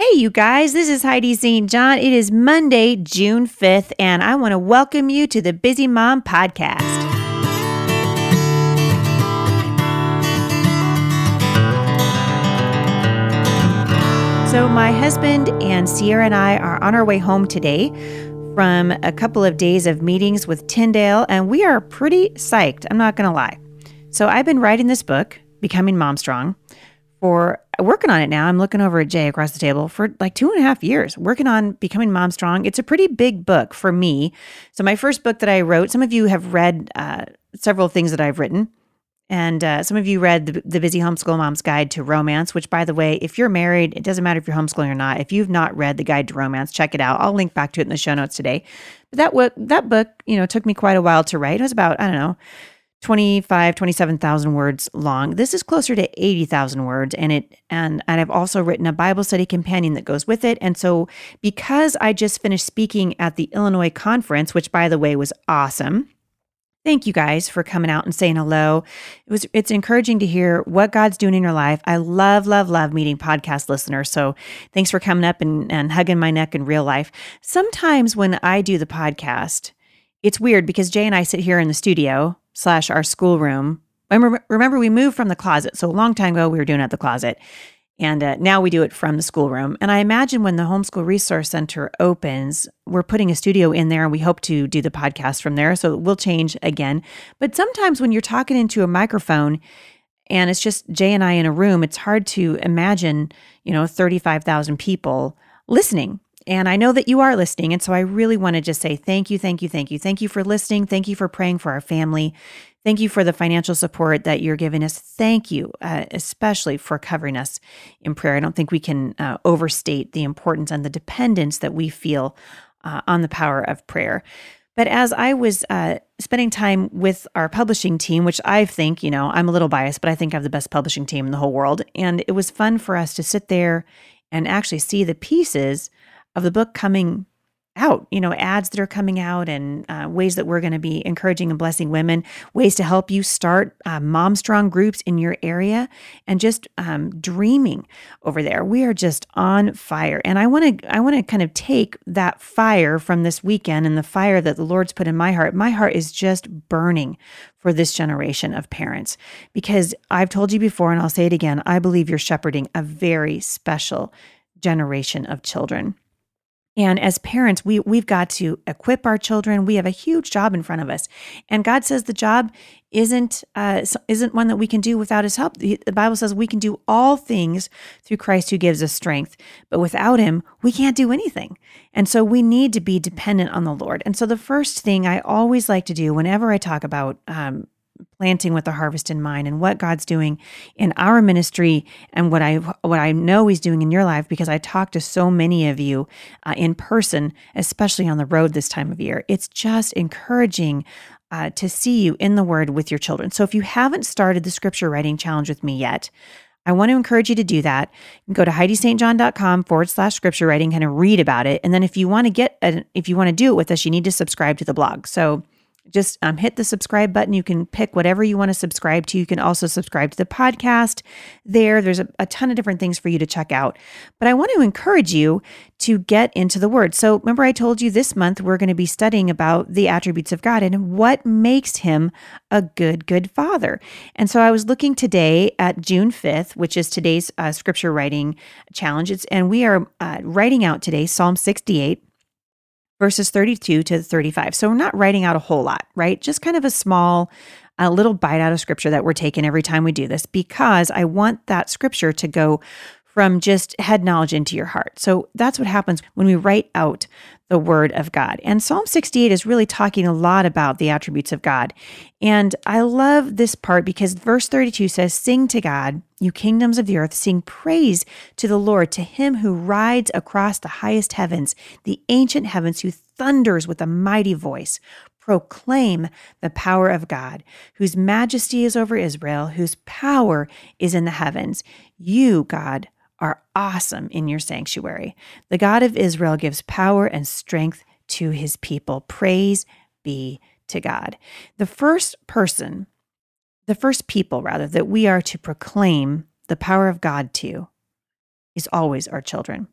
Hey, you guys, this is Heidi St. John. It is Monday, June 5th, and I want to welcome you to the Busy Mom Podcast. So, my husband and Sierra and I are on our way home today from a couple of days of meetings with Tyndale, and we are pretty psyched. I'm not going to lie. So, I've been writing this book, Becoming Mom Strong, for working on it now. I'm looking over at Jay across the table for like two and a half years, working on becoming mom strong. It's a pretty big book for me. So, my first book that I wrote, some of you have read uh, several things that I've written. And uh, some of you read the, the Busy Homeschool Mom's Guide to Romance, which, by the way, if you're married, it doesn't matter if you're homeschooling or not. If you've not read the Guide to Romance, check it out. I'll link back to it in the show notes today. But that, w- that book, you know, took me quite a while to write. It was about, I don't know, 25 27,000 words long. This is closer to 80,000 words and it and and I've also written a Bible study companion that goes with it. And so because I just finished speaking at the Illinois conference, which by the way was awesome. Thank you guys for coming out and saying hello. It was it's encouraging to hear what God's doing in your life. I love love love meeting podcast listeners. So thanks for coming up and and hugging my neck in real life. Sometimes when I do the podcast, it's weird because Jay and I sit here in the studio slash our schoolroom. Remember, we moved from the closet. So a long time ago, we were doing it at the closet. And uh, now we do it from the schoolroom. And I imagine when the Homeschool Resource Center opens, we're putting a studio in there and we hope to do the podcast from there. So we'll change again. But sometimes when you're talking into a microphone and it's just Jay and I in a room, it's hard to imagine, you know, 35,000 people listening. And I know that you are listening. And so I really want to just say thank you, thank you, thank you. Thank you for listening. Thank you for praying for our family. Thank you for the financial support that you're giving us. Thank you, uh, especially for covering us in prayer. I don't think we can uh, overstate the importance and the dependence that we feel uh, on the power of prayer. But as I was uh, spending time with our publishing team, which I think, you know, I'm a little biased, but I think I have the best publishing team in the whole world. And it was fun for us to sit there and actually see the pieces of the book coming out, you know, ads that are coming out and uh, ways that we're going to be encouraging and blessing women, ways to help you start uh, mom strong groups in your area and just um, dreaming over there. We are just on fire. And I want to, I want to kind of take that fire from this weekend and the fire that the Lord's put in my heart. My heart is just burning for this generation of parents because I've told you before and I'll say it again. I believe you're shepherding a very special generation of children. And as parents, we we've got to equip our children. We have a huge job in front of us, and God says the job isn't uh, isn't one that we can do without His help. The, Bible says we can do all things through Christ who gives us strength, but without Him, we can't do anything. And so we need to be dependent on the Lord. And so the first thing I always like to do whenever I talk about um, planting with the harvest in mind and what God's doing in our ministry and what I what I know he's doing in your life because I talk to so many of you uh, in person especially on the road this time of year it's just encouraging uh, to see you in the word with your children so if you haven't started the scripture writing challenge with me yet I want to encourage you to do that. Go to HeidiSt.John.com forward slash scripture writing, kind of read about it. And then if you want to get, a, if you want to do it with us, you need to subscribe to the blog. So just um, hit the subscribe button. You can pick whatever you want to subscribe to. You can also subscribe to the podcast there. There's a, a, ton of different things for you to check out. But I want to encourage you to get into the Word. So remember, I told you this month we're going to be studying about the attributes of God and what makes Him a good, good Father. And so I was looking today at June 5th, which is today's uh, scripture writing challenge. It's, and we are uh, writing out today Psalm 68 verses 32 to 35. So we're not writing out a whole lot, right? Just kind of a small, a little bite out of scripture that we're taking every time we do this because I want that scripture to go from just head knowledge into your heart. So that's what happens when we write out the word of God. And Psalm 68 is really talking a lot about the attributes of God. And I love this part because verse 32 says, Sing to God, you kingdoms of the earth, sing praise to the Lord, to him who rides across the highest heavens, the ancient heavens, who thunders with a mighty voice proclaim the power of God, whose majesty is over Israel, whose power is in the heavens. You, God, are awesome in your sanctuary. The God of Israel gives power and strength to his people. Praise be to God. The first person, the first people, rather, that we are to proclaim the power of God to is always our children.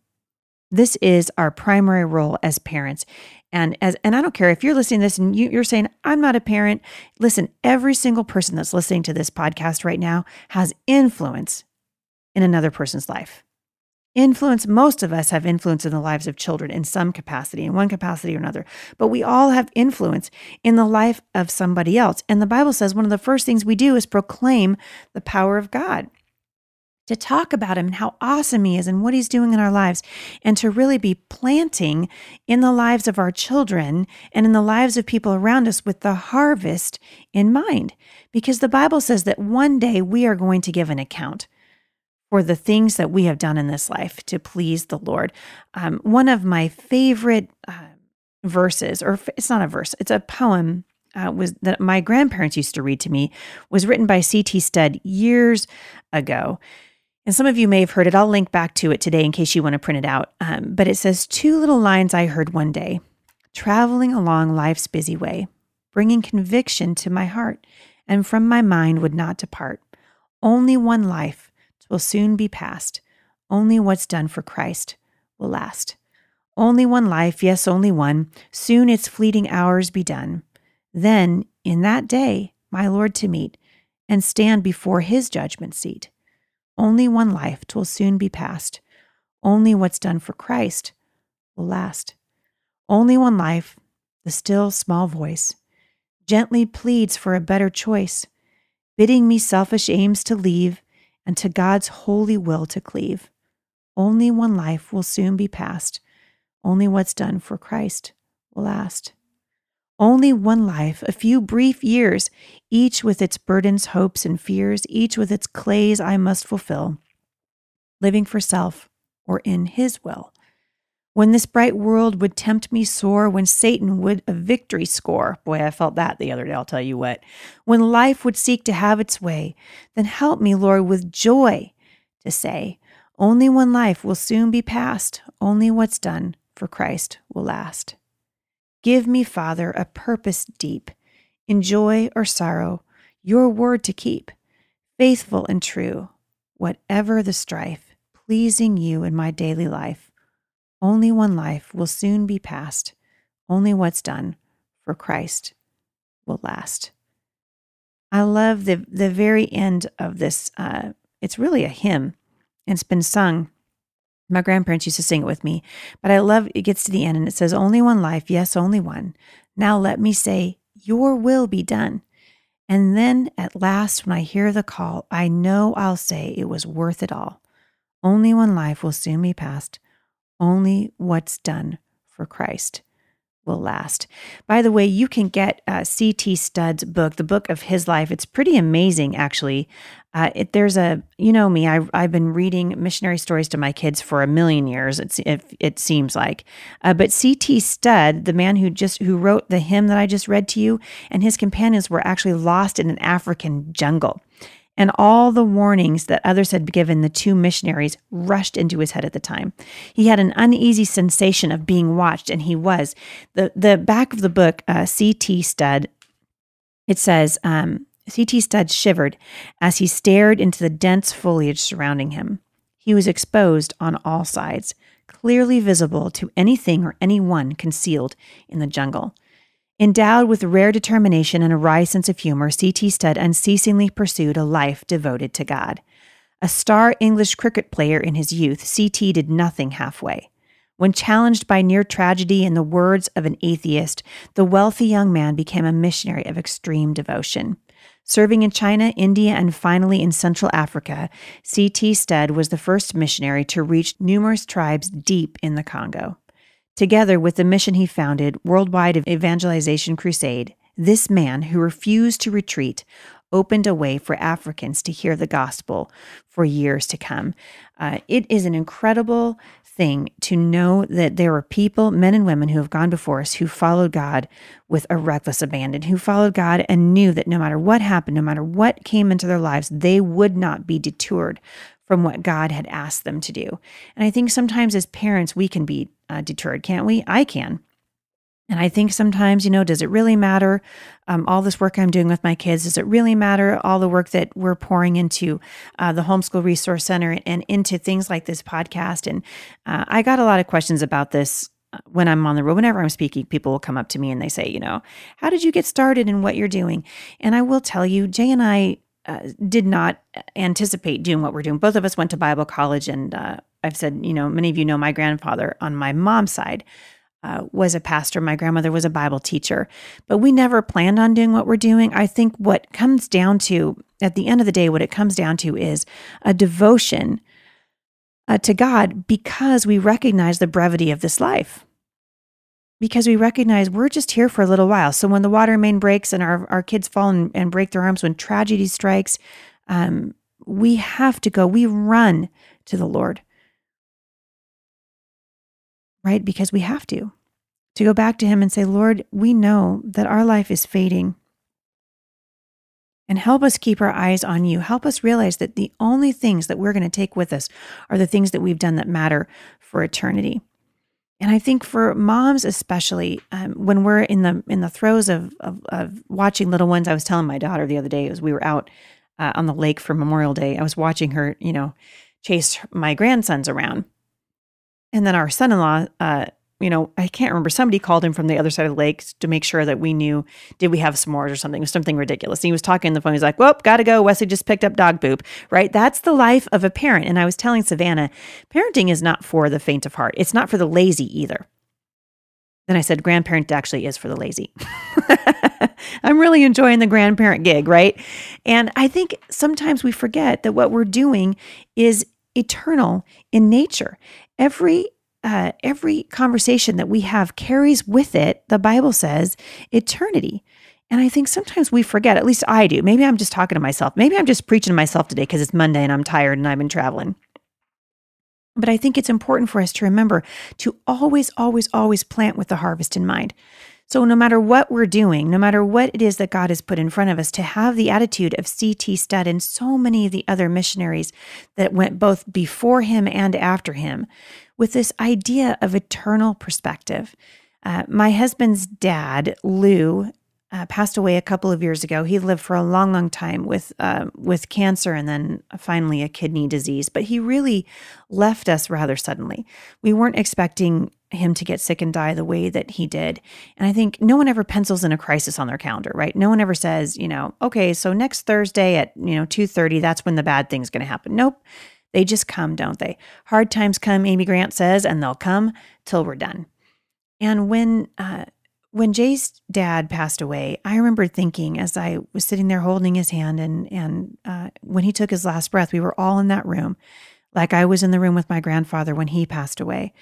This is our primary role as parents. And as and I don't care if you're listening to this and you, you're saying, I'm not a parent. Listen, every single person that's listening to this podcast right now has influence in another person's life. Influence, most of us have influence in the lives of children in some capacity, in one capacity or another, but we all have influence in the life of somebody else. And the Bible says one of the first things we do is proclaim the power of God to talk about him and how awesome he is and what he's doing in our lives, and to really be planting in the lives of our children and in the lives of people around us with the harvest in mind. Because the Bible says that one day we are going to give an account for the things that we have done in this life to please the Lord. Um, one of my favorite uh, verses, or it's not a verse, it's a poem. Uh, was that my grandparents used to read to me was written by C.T. Studd years ago and some of you may have heard it. I'll link back to it today in case you want to print it out. Um, but it says two little lines I heard one day traveling along life's busy way, bringing conviction to my heart, and from my mind would not depart. Only one life will soon be past. Only what's done for Christ will last. Only one life, yes, only one. Soon its fleeting hours be done. Then, in that day, my Lord to meet and stand before his judgment seat. Only one life twill soon be past. Only what's done for Christ will last. Only one life, the still small voice, gently pleads for a better choice, bidding me selfish aims to leave and to God's holy will to cleave. Only one life will soon be past. Only what's done for Christ will last. Only one life, a few brief years, each with its burdens, hopes, and fears, each with its clays I must fulfill, living for self or in His will. When this bright world would tempt me sore, when Satan would a victory score, boy, I felt that the other day, I'll tell you what. When life would seek to have its way, then help me, Lord, with joy to say, only one life will soon be past, only what's done for Christ will last. Give me, Father, a purpose deep, in joy or sorrow, your word to keep, faithful and true, whatever the strife, pleasing you in my daily life. Only one life will soon be past, only what's done for Christ will last. I love the, the very end of this. Uh, it's really a hymn. And it's been sung my grandparents used to sing it with me, but I love it gets to the end and it says, Only one life, yes, only one. Now let me say, Your will be done. And then at last, when I hear the call, I know I'll say it was worth it all. Only one life will soon be past. Only what's done for Christ will last. By the way, you can get uh, C.T. Studd's book, the book of his life. It's pretty amazing, actually. Uh, it, there's a, you know me, I, I've been reading missionary stories to my kids for a million years. It's, it, it seems like, uh, but C.T. Studd, the man who just who wrote the hymn that I just read to you, and his companions were actually lost in an African jungle. And all the warnings that others had given the two missionaries rushed into his head at the time. He had an uneasy sensation of being watched, and he was. The, the back of the book, uh, C.T. Studd, it says, um, C.T. Studd shivered as he stared into the dense foliage surrounding him. He was exposed on all sides, clearly visible to anything or anyone concealed in the jungle. Endowed with rare determination and a wry sense of humor, C.T. Studd unceasingly pursued a life devoted to God. A star English cricket player in his youth, C.T. did nothing halfway. When challenged by near tragedy in the words of an atheist, the wealthy young man became a missionary of extreme devotion. Serving in China, India, and finally in Central Africa, C.T. Studd was the first missionary to reach numerous tribes deep in the Congo. Together with the mission he founded, Worldwide Evangelization Crusade, this man who refused to retreat opened a way for Africans to hear the gospel for years to come. Uh, it is an incredible thing to know that there are people, men and women, who have gone before us who followed God with a reckless abandon, who followed God and knew that no matter what happened, no matter what came into their lives, they would not be detoured from what God had asked them to do. And I think sometimes as parents, we can be uh, deterred, can't we? I can. And I think sometimes, you know, does it really matter? Um, all this work I'm doing with my kids, does it really matter? All the work that we're pouring into uh, the Homeschool Resource Center and into things like this podcast. And uh, I got a lot of questions about this uh, when I'm on the road. Whenever I'm speaking, people will come up to me and they say, you know, how did you get started in what you're doing? And I will tell you, Jay and I uh, did not anticipate doing what we're doing. Both of us went to Bible college, and uh, I've said, you know, many of you know my grandfather on my mom's side uh, was a pastor. My grandmother was a Bible teacher, but we never planned on doing what we're doing. I think what comes down to, at the end of the day, what it comes down to is a devotion uh, to God because we recognize the brevity of this life. Because we recognize we're just here for a little while. So when the water main breaks and our, our kids fall and, and break their arms, when tragedy strikes, um, we have to go. We run to the Lord right? Because we have to. To go back to Him and say, Lord, we know that our life is fading. And help us keep our eyes on you. Help us realize that the only things that we're going to take with us are the things that we've done that matter for eternity. And I think for moms, especially um, when we're in the in the throes of, of, of watching little ones, I was telling my daughter the other day as we were out uh, on the lake for Memorial Day, I was watching her, you know, chase my grandsons around, and then our son in law, uh, you know, I can't remember. Somebody called him from the other side of the lake to make sure that we knew did we have s'mores or something. Something ridiculous. And he was talking on the phone. He's like, "Well, gotta go. Wesley just picked up dog poop." Right? That's the life of a parent. And I was telling Savannah, parenting is not for the faint of heart. It's not for the lazy either. Then I said, grandparent actually is for the lazy. I'm really enjoying the grandparent gig, right? And I think sometimes we forget that what we're doing is eternal in nature every uh, every conversation that we have carries with it, the Bible says, eternity. And I think sometimes we forget, at least I do. Maybe I'm just talking to myself. Maybe I'm just preaching to myself today because it's Monday and I'm tired and I've been traveling. But I think it's important for us to remember to always, always, always plant with the harvest in mind. So, no matter what we're doing, no matter what it is that God has put in front of us, to have the attitude of C.T. Studd and so many of the other missionaries that went both before him and after him, with this idea of eternal perspective. Uh, my husband's dad, Lou, uh, passed away a couple of years ago. He lived for a long, long time with uh, with cancer and then finally a kidney disease. But he really left us rather suddenly. We weren't expecting him to get sick and die the way that he did. And I think no one ever pencils in a crisis on their calendar, right? No one ever says, you know, okay, so next Thursday at you know two thirty, that's when the bad thing's going to happen. Nope. They just come, don't they? Hard times come, Amy Grant says, and they'll come till we're done. And when uh, when Jay's dad passed away, I remember thinking as I was sitting there holding his hand, and and uh, when he took his last breath, we were all in that room, like I was in the room with my grandfather when he passed away.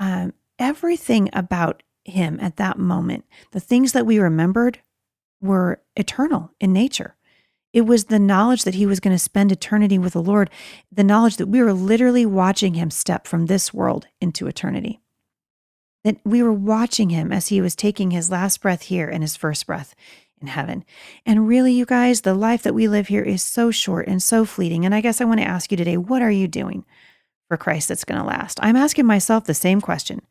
Um, everything about him at that moment, the things that we remembered, were eternal in nature. It was the knowledge that he was going to spend eternity with the Lord, the knowledge that we were literally watching him step from this world into eternity. That we were watching him as he was taking his last breath here and his first breath in heaven. And really, you guys, the life that we live here is so short and so fleeting. And I guess I want to ask you today what are you doing for Christ that's going to last? I'm asking myself the same question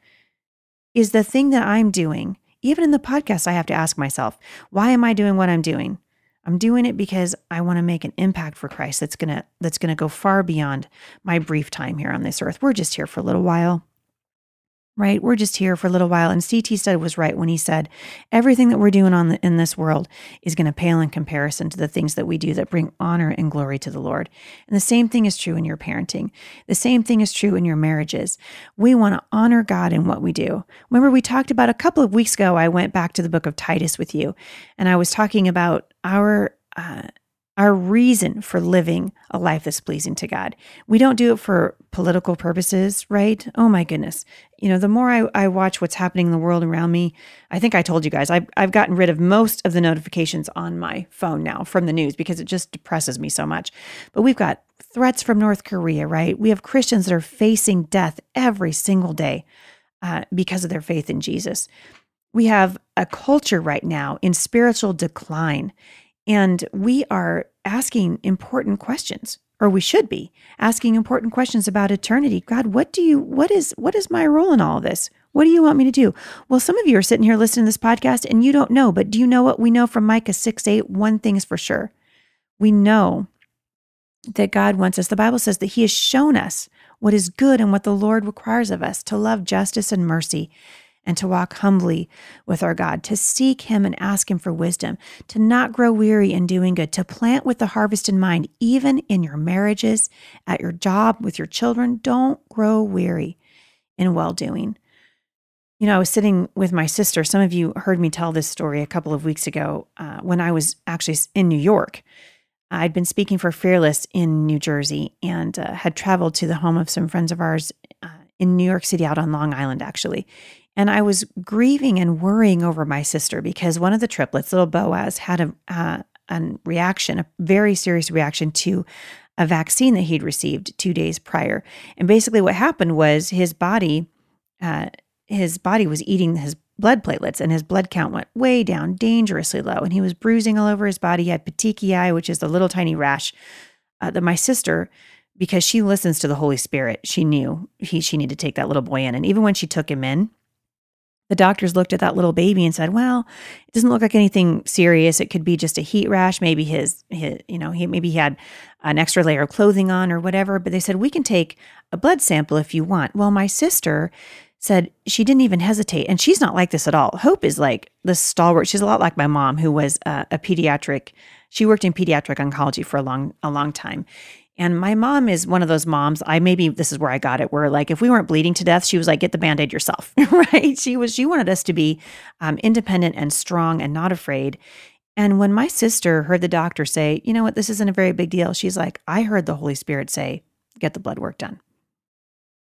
Is the thing that I'm doing, even in the podcast, I have to ask myself, why am I doing what I'm doing? I'm doing it because I want to make an impact for Christ that's going to that's going to go far beyond my brief time here on this earth. We're just here for a little while right? We're just here for a little while. And CT Studd was right when he said everything that we're doing on the, in this world is going to pale in comparison to the things that we do that bring honor and glory to the Lord. And the same thing is true in your parenting. The same thing is true in your marriages. We want to honor God in what we do. Remember, we talked about a couple of weeks ago, I went back to the book of Titus with you, and I was talking about our uh, our reason for living a life that's pleasing to God. We don't do it for political purposes, right? Oh my goodness. You know, the more I, I watch what's happening in the world around me, I think I told you guys, I've, I've gotten rid of most of the notifications on my phone now from the news because it just depresses me so much. But we've got threats from North Korea, right? We have Christians that are facing death every single day uh, because of their faith in Jesus. We have a culture right now in spiritual decline. And we are asking important questions, or we should be asking important questions about eternity. God, what do you, what is, what is my role in all this? What do you want me to do? Well, some of you are sitting here listening to this podcast and you don't know, but do you know what we know from Micah 6 8? One thing is for sure. We know that God wants us. The Bible says that He has shown us what is good and what the Lord requires of us to love justice and mercy and to walk humbly with our God, to seek Him and ask Him for wisdom, to not grow weary in doing good, to plant with the harvest in mind, even in your marriages, at your job, with your children. Don't grow weary in well doing. You know, I was sitting with my sister. Some of you heard me tell this story a couple of weeks ago uh, when I was actually in New York. I'd been speaking for Fearless in New Jersey and uh, had traveled to the home of some friends of ours uh, in New York City, out on Long Island, actually. And I was grieving and worrying over my sister because one of the triplets, little Boaz, had a, uh, a reaction, a very serious reaction to a vaccine that he'd received two days prior. And basically, what happened was his body, uh, his body was eating his blood platelets, and his blood count went way down, dangerously low. And he was bruising all over his body. He had petechiae, which is the little tiny rash uh, that my sister because she listens to the Holy Spirit, she knew he she needed to take that little boy in. And even when she took him in, the doctors looked at that little baby and said, "Well, it doesn't look like anything serious. It could be just a heat rash. Maybe his, his, you know, he maybe he had an extra layer of clothing on or whatever." But they said we can take a blood sample if you want. Well, my sister said she didn't even hesitate, and she's not like this at all. Hope is like the stalwart. She's a lot like my mom, who was a, a pediatric. She worked in pediatric oncology for a long, a long time, and my mom is one of those moms. I maybe this is where I got it, where like if we weren't bleeding to death, she was like, get the band aid yourself, right? She was, she wanted us to be um, independent and strong and not afraid. And when my sister heard the doctor say, you know what, this isn't a very big deal, she's like, I heard the Holy Spirit say, get the blood work done.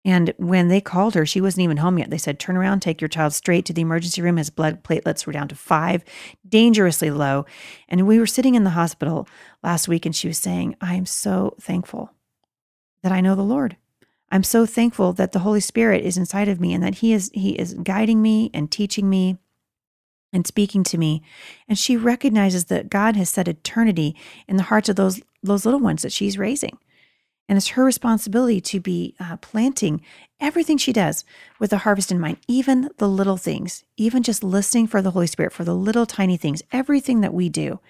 And when they called her, she wasn't even home yet. They said, Turn around, take your child straight to the emergency room. His blood platelets were down to five, dangerously low. And we were sitting in the hospital last week, and she was saying, I am so thankful that I know the Lord. I'm so thankful that the Holy Spirit is inside of me and that He is He is guiding me and teaching me and speaking to me. And she recognizes that God has set eternity in the hearts of those those little ones that she's raising. And it's her responsibility to be uh, planting everything she does with the harvest in mind, even the little things, even just listening for the Holy Spirit, for the little tiny things. Everything that we do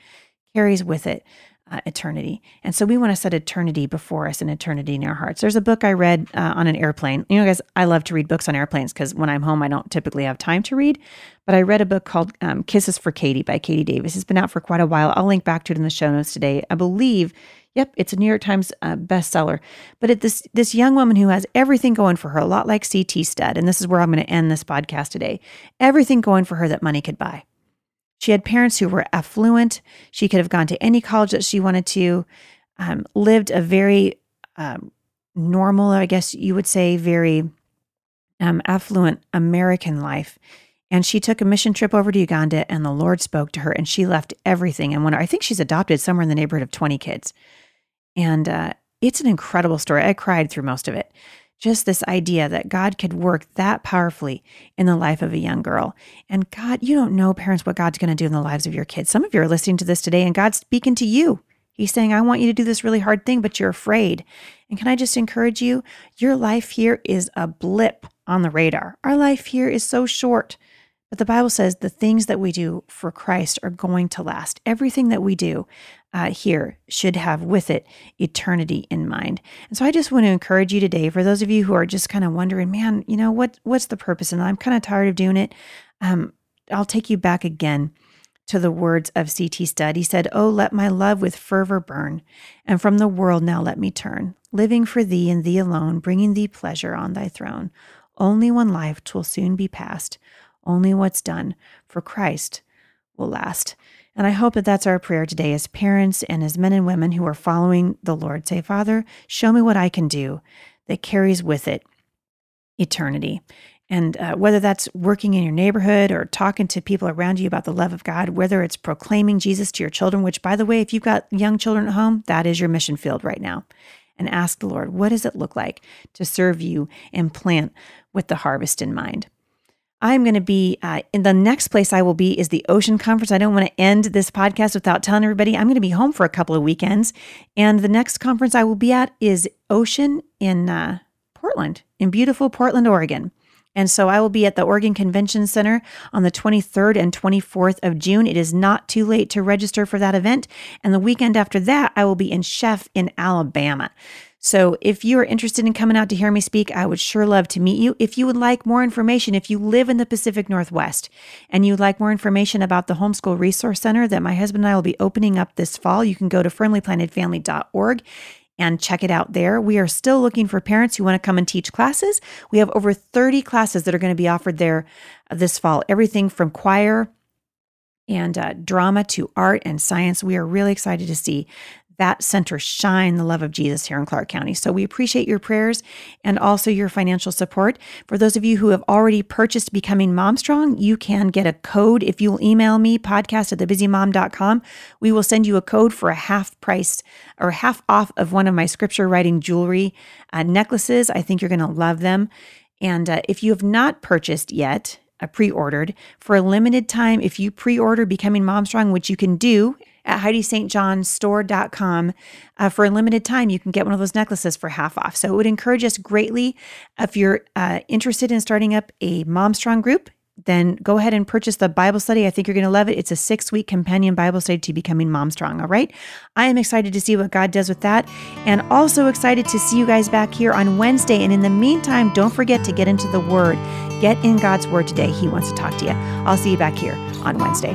carries with it uh, eternity. And so we want to set eternity before us and eternity in our hearts. There's a book I read uh, on an airplane. You know, guys, I love to read books on airplanes because when I'm home, I don't typically have time to read. But I read a book called um, Kisses for Katie by Katie Davis. It's been out for quite a while. I'll link back to it in the show notes today. I believe Yep, it's a New York Times uh, bestseller. But it, this this young woman who has everything going for her, a lot like CT Studd, and this is where I'm going to end this podcast today. Everything going for her that money could buy. She had parents who were affluent. She could have gone to any college that she wanted to. Um, lived a very um, normal, I guess you would say, very um, affluent American life. And she took a mission trip over to Uganda, and the Lord spoke to her, and she left everything. And when I think she's adopted somewhere in the neighborhood of 20 kids. And uh, it's an incredible story. I cried through most of it. Just this idea that God could work that powerfully in the life of a young girl. And God, you don't know, parents, what God's going to do in the lives of your kids. Some of you are listening to this today, and God's speaking to you. He's saying, I want you to do this really hard thing, but you're afraid. And can I just encourage you? Your life here is a blip on the radar. Our life here is so short. But the Bible says the things that we do for Christ are going to last. Everything that we do uh, here should have with it eternity in mind. And so I just want to encourage you today, for those of you who are just kind of wondering, man, you know what? What's the purpose? And I'm kind of tired of doing it. Um, I'll take you back again to the words of C.T. Studd. He said, "Oh, let my love with fervor burn, and from the world now let me turn, living for thee and thee alone, bringing thee pleasure on thy throne. Only one life twill soon be past." Only what's done for Christ will last. And I hope that that's our prayer today as parents and as men and women who are following the Lord. Say, Father, show me what I can do that carries with it eternity. And uh, whether that's working in your neighborhood or talking to people around you about the love of God, whether it's proclaiming Jesus to your children, which, by the way, if you've got young children at home, that is your mission field right now. And ask the Lord, what does it look like to serve you and plant with the harvest in mind? I'm going to be uh, in the next place I will be is the Ocean Conference. I don't want to end this podcast without telling everybody I'm going to be home for a couple of weekends. And the next conference I will be at is Ocean in uh, Portland, in beautiful Portland, Oregon. And so I will be at the Oregon Convention Center on the 23rd and 24th of June. It is not too late to register for that event. And the weekend after that, I will be in Chef in Alabama. So if you are interested in coming out to hear me speak, I would sure love to meet you. If you would like more information, if you live in the Pacific Northwest and you'd like more information about the Homeschool Resource Center that my husband and I will be opening up this fall, you can go to firmlyplantedfamily.org and check it out there. We are still looking for parents who want to come and teach classes. We have over 30 classes that are going to be offered there this fall, everything from choir and uh, drama to art and science. We are really excited to see that center shine the love of Jesus here in Clark County. So we appreciate your prayers and also your financial support. For those of you who have already purchased Becoming Mom Strong, you can get a code. If you'll email me, podcast at thebusymom.com, we will send you a code for a half price or half off of one of my scripture writing jewelry uh, necklaces. I think you're going to love them. And uh, if you have not purchased yet, uh, pre ordered for a limited time, if you pre order Becoming Mom Strong, which you can do at HeidiSt.JohnStore.com. Uh, for a limited time, you can get one of those necklaces for half off. So it would encourage us greatly if you're uh, interested in starting up a Mom Strong group. Then go ahead and purchase the Bible study. I think you're going to love it. It's a six week companion Bible study to becoming mom strong. All right. I am excited to see what God does with that and also excited to see you guys back here on Wednesday. And in the meantime, don't forget to get into the Word. Get in God's Word today. He wants to talk to you. I'll see you back here on Wednesday.